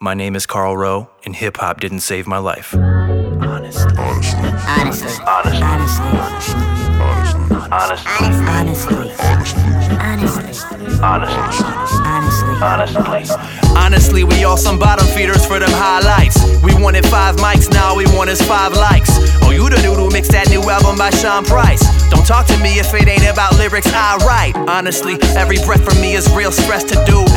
My name is Carl Roe, and hip hop didn't save my life. Honestly. Honestly. Honestly. Honestly. Honestly. Honestly. Honestly. Honestly. Honestly. Honestly. Honestly. Honestly, we all some bottom feeders for them highlights. We wanted five mics, now we want is five likes. Oh, you the dude who mixed that new album by Sean Price. Don't talk to me if it ain't about lyrics I write. Honestly, every breath from me is real stress to do.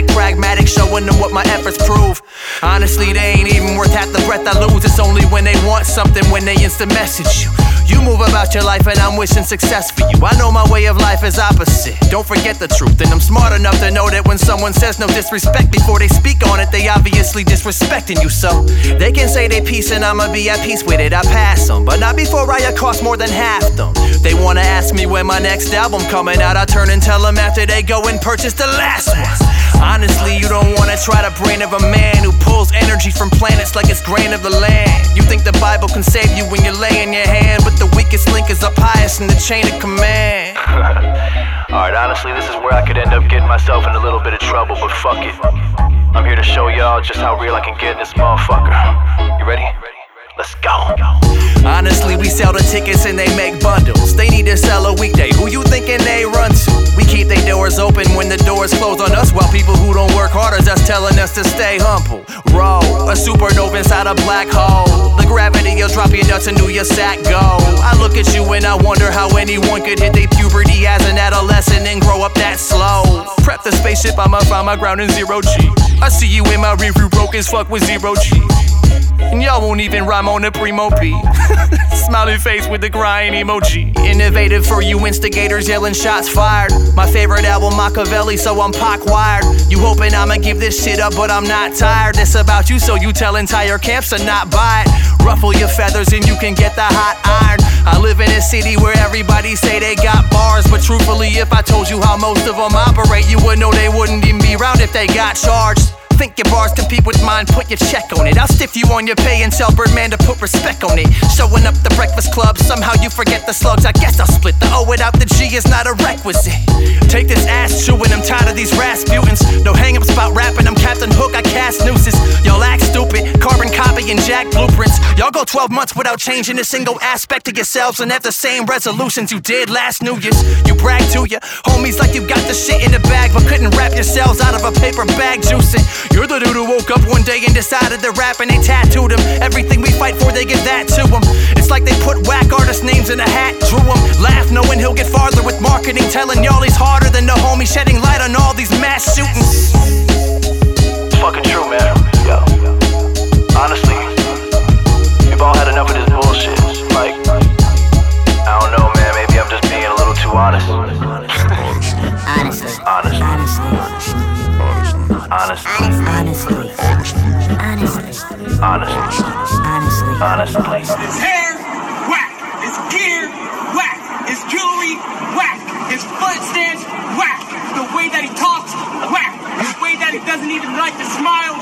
Pragmatic, showing them what my efforts prove. Honestly, they ain't even worth half the breath I lose. It's only when they want something when they instant message you. You move about your life and I'm wishing success for you. I know my way of life is opposite. Don't forget the truth. And I'm smart enough to know that when someone says no disrespect before they speak on it, they obviously disrespecting you. So they can say they peace and I'ma be at peace with it. I pass them, but not before I cost more than half them. They wanna ask me when my next album coming out. I turn and tell them after they go and purchase the last one. Honestly, you don't wanna try the brain of a man who pulls energy from planets like it's grain of the land. You think the Bible can save you when you lay in your hand, but the weakest link is up highest in the chain of command. Alright, honestly, this is where I could end up getting myself in a little bit of trouble, but fuck it. I'm here to show y'all just how real I can get in this motherfucker. You ready? Let's go. Honestly, we sell the tickets and they make bundles. They need to sell a weekday. Who you thinking they run to? We keep their doors open when the doors close on us, while people who don't work hard are just telling us to stay humble. Roll a supernova inside a black hole. The gravity will drop your nuts do your sack go. I look at you and I wonder how anyone could hit their puberty as an adolescent and grow up that slow. Prep the spaceship, I'ma find my ground in zero G. I see you in my rearview broke as fuck with zero G. And y'all won't even rhyme on a primo P. Smiling face with the crying emoji. Innovative for you instigators yelling shots fired. My favorite album, Machiavelli, so I'm pock wired. You hoping I'ma give this shit up, but I'm not tired. This about you, so you tell entire camps to not buy it. Ruffle your feathers and you can get the hot iron. I live in a city where everybody say they got bars, but truthfully, if I told you how most of them operate, you would know they wouldn't even be around if they got charged. Think your bars compete with mine, put your check on it. I'll stiff you on your pay and tell Birdman to put respect on it. Showing up the breakfast club, somehow you forget the slugs. I guess I'll split the O without the G is not a requisite. Take this ass chewing, I'm tired of these Rasputins. No hang ups about rapping, I'm Captain Hook, I cast nooses. Y'all act stupid, carbon copy and jack blueprints. Y'all go 12 months without changing a single aspect of yourselves and have the same resolutions you did last New Year's. You brag to your homies like you got the shit in the bag, but couldn't wrap yourselves out of a paper bag juicing. You're the dude who woke up one day and decided to rap and they tattooed him. Everything we fight for, they give that to him. It's like they put whack artist names in a hat, drew him. Laugh knowing he'll get farther with marketing, telling y'all he's harder than the homie, shedding light on all these mass Honestly. Honest. Honestly. Honestly. Honest. Honestly. Honestly. Honest. Honestly. Honestly. His hair, whack. His gear, whack. His jewelry, whack. His foot stance, whack. The way that he talks, whack. The way that he doesn't even like to smile, whack.